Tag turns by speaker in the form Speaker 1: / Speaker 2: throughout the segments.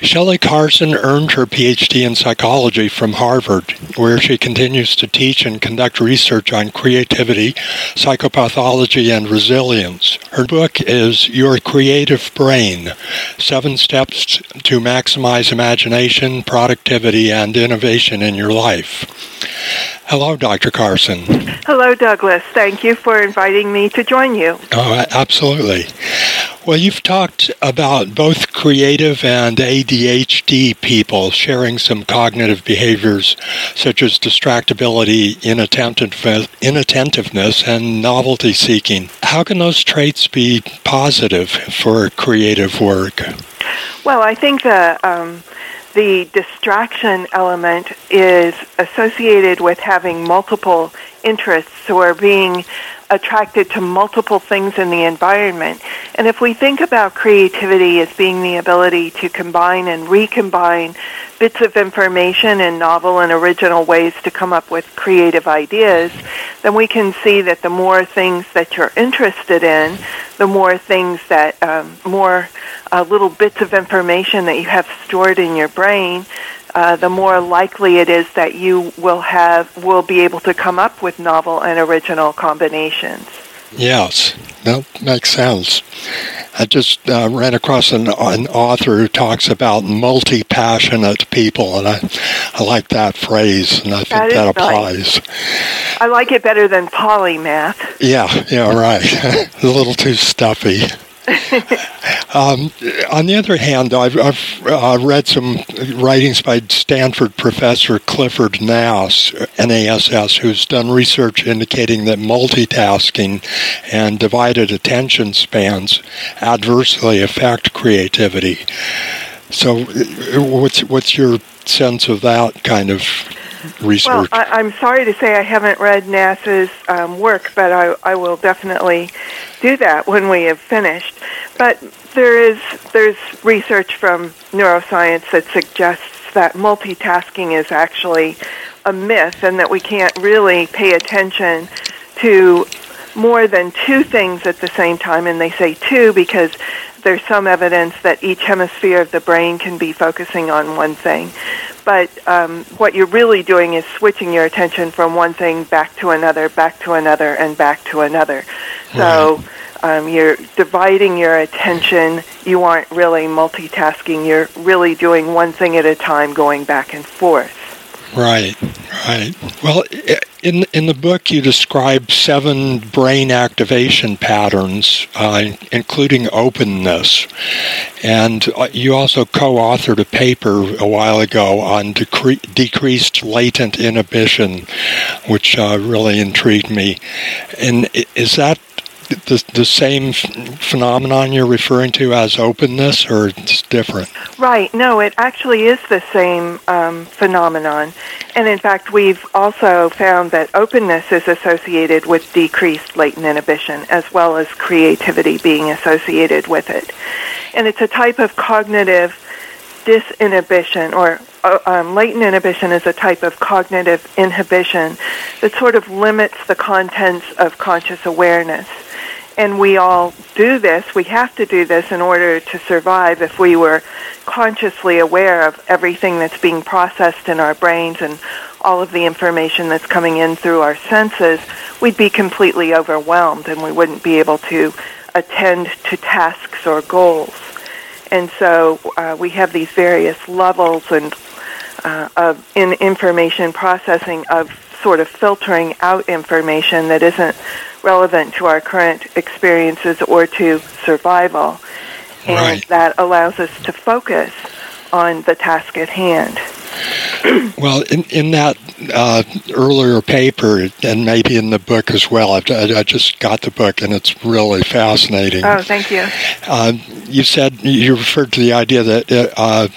Speaker 1: Shelley Carson earned her PhD in psychology from Harvard, where she continues to teach and conduct research on creativity, psychopathology, and resilience. Her book is Your Creative Brain Seven Steps to Maximize Imagination, Productivity, and Innovation in Your Life. Hello, Dr. Carson.
Speaker 2: Hello, Douglas. Thank you for inviting me to join you.
Speaker 1: Oh, absolutely. Well, you've talked about both creative and ADHD people sharing some cognitive behaviors such as distractibility, inattentiveness, and novelty seeking. How can those traits be positive for creative work?
Speaker 2: Well, I think the um, the distraction element is associated with having multiple interests or being attracted to multiple things in the environment. And if we think about creativity as being the ability to combine and recombine bits of information in novel and original ways to come up with creative ideas, then we can see that the more things that you're interested in, the more things that, um, more uh, little bits of information that you have stored in your brain, uh, the more likely it is that you will have will be able to come up with novel and original combinations.
Speaker 1: Yes, that makes sense. I just uh, ran across an, an, author who talks about multi-passionate people, and I, I like that phrase, and I think that, that applies.
Speaker 2: Nice. I like it better than polymath.
Speaker 1: Yeah, yeah, right. a little too stuffy. um, on the other hand, I've, I've uh, read some writings by Stanford professor Clifford Nass, NASS, who's done research indicating that multitasking and divided attention spans adversely affect creativity. So, uh, what's what's your sense of that kind of research?
Speaker 2: Well, I, am sorry to say I haven't read Nass's um, work, but I, I will definitely do that when we have finished. But there is there's research from neuroscience that suggests that multitasking is actually a myth and that we can't really pay attention to more than two things at the same time. And they say two because there's some evidence that each hemisphere of the brain can be focusing on one thing. But um, what you're really doing is switching your attention from one thing back to another, back to another, and back to another. So um, you're dividing your attention. You aren't really multitasking. You're really doing one thing at a time, going back and forth.
Speaker 1: Right, right. Well, in in the book, you describe seven brain activation patterns, uh, including openness, and uh, you also co-authored a paper a while ago on decre- decreased latent inhibition, which uh, really intrigued me. And is that the, the same phenomenon you're referring to as openness, or it's different?
Speaker 2: Right. No, it actually is the same um, phenomenon. And in fact, we've also found that openness is associated with decreased latent inhibition, as well as creativity being associated with it. And it's a type of cognitive disinhibition or uh, um, latent inhibition is a type of cognitive inhibition that sort of limits the contents of conscious awareness and we all do this. We have to do this in order to survive. If we were consciously aware of everything that's being processed in our brains and all of the information that's coming in through our senses, we'd be completely overwhelmed and we wouldn't be able to attend to tasks or goals. And so uh, we have these various levels and uh, of in information processing of sort of filtering out information that isn't relevant to our current experiences or to survival. And right. that allows us to focus on the task at hand.
Speaker 1: Well, in, in that uh, earlier paper, and maybe in the book as well, I, I, just got the book and it's really fascinating.
Speaker 2: Oh, thank you.
Speaker 1: Uh, you said, you referred to the idea that, uh, uh,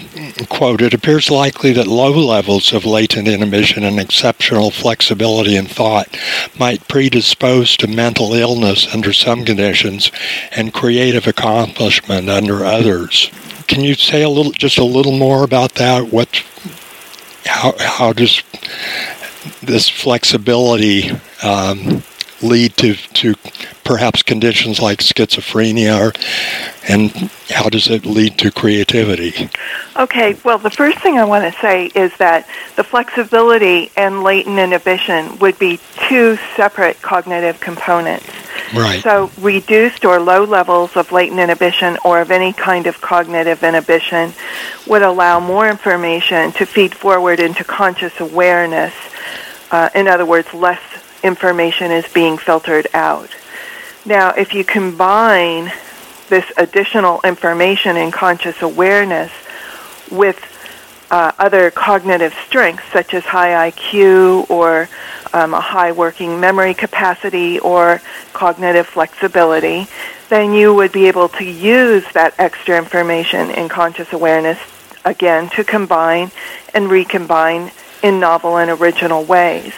Speaker 1: quote, it appears likely that low levels of latent inhibition and exceptional flexibility in thought might predispose to mental illness under some conditions and creative accomplishment under others. Can you say a little, just a little more about that? What how how does this flexibility um, lead to, to perhaps conditions like schizophrenia, or, and how does it lead to creativity?
Speaker 2: Okay, well, the first thing I want to say is that the flexibility and latent inhibition would be two separate cognitive components.
Speaker 1: Right.
Speaker 2: So, reduced or low levels of latent inhibition or of any kind of cognitive inhibition would allow more information to feed forward into conscious awareness. Uh, in other words, less information is being filtered out. Now, if you combine this additional information in conscious awareness with uh, other cognitive strengths, such as high IQ or um, a high working memory capacity or cognitive flexibility, then you would be able to use that extra information in conscious awareness again to combine and recombine in novel and original ways.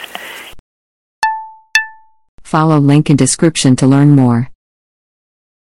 Speaker 3: Follow link in description to learn more.